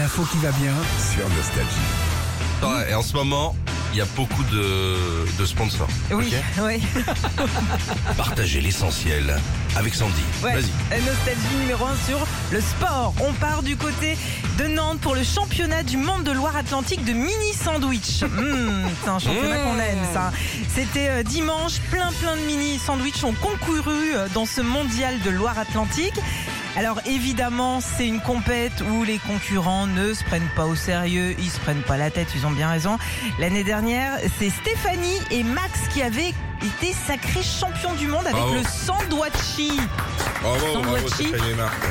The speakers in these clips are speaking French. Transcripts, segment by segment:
L'info qui va bien sur Nostalgie. Ouais, Et en ce moment, il y a beaucoup de, de sponsors. Oui, oui. Partagez l'essentiel avec Sandy. Ouais. Vas-y. Euh, Nostalgie numéro 1 sur le sport. On part du côté de Nantes pour le championnat du monde de Loire-Atlantique de mini sandwich. Mmh, c'est un championnat Mmh. qu'on aime ça. C'était euh, dimanche, plein plein de mini sandwich ont concouru euh, dans ce mondial de Loire-Atlantique. Alors évidemment, c'est une compète où les concurrents ne se prennent pas au sérieux, ils se prennent pas la tête, ils ont bien raison. L'année dernière, c'est Stéphanie et Max qui avaient été sacrés champions du monde avec Bravo. le sandwichi. Bravo, Sandwichi.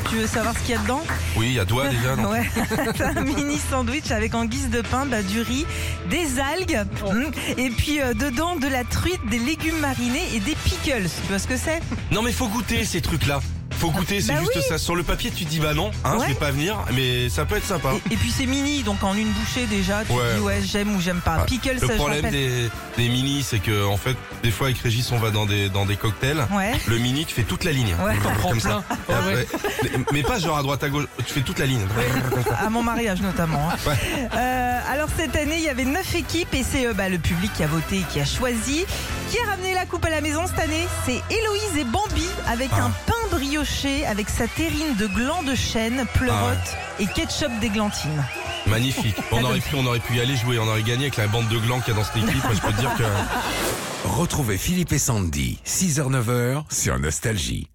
Tu veux savoir ce qu'il y a dedans? Oui, il y a doigt déjà, non? Ouais, c'est un mini sandwich avec en guise de pain bah, du riz, des algues, hum, et puis euh, dedans de la truite, des légumes marinés et des pickles. Tu vois ce que c'est? Non mais faut goûter ces trucs-là. Faut goûter, c'est Bah juste oui. ça. Sur le papier, tu dis bah non, hein, Ouais. je vais pas venir, mais ça peut être sympa. et, et puis c'est mini, donc en une bouchée déjà, tu Ouais. dis ouais j'aime ou j'aime pas. Ouais. Pickles, Le ça problème des, des mini, c'est que en fait, des fois avec Régis, on va dans des dans des cocktails. Ouais. Le mini, tu fais toute la ligne. Ouais. Comme ça. Mais- Mais pas genre à droite à gauche. Tu fais toute la ligne. à mon mariage notamment. hein. Euh, alors cette année, il y avait neuf équipes et c'est euh, bah, le public qui a voté et qui a choisi. Qui a ramené la coupe à la maison cette année? C'est Héloïse et Bambi avec Ah. un brioché avec sa terrine de gland de chêne, pleurote Ah et ketchup d'églantine. Magnifique. On aurait pu, on aurait pu y aller jouer. On aurait gagné avec la bande de glands qu'il y a dans cette équipe. Moi, je peux te dire que. Retrouvez Philippe et Sandy, 6h-9h sur Nostalgie.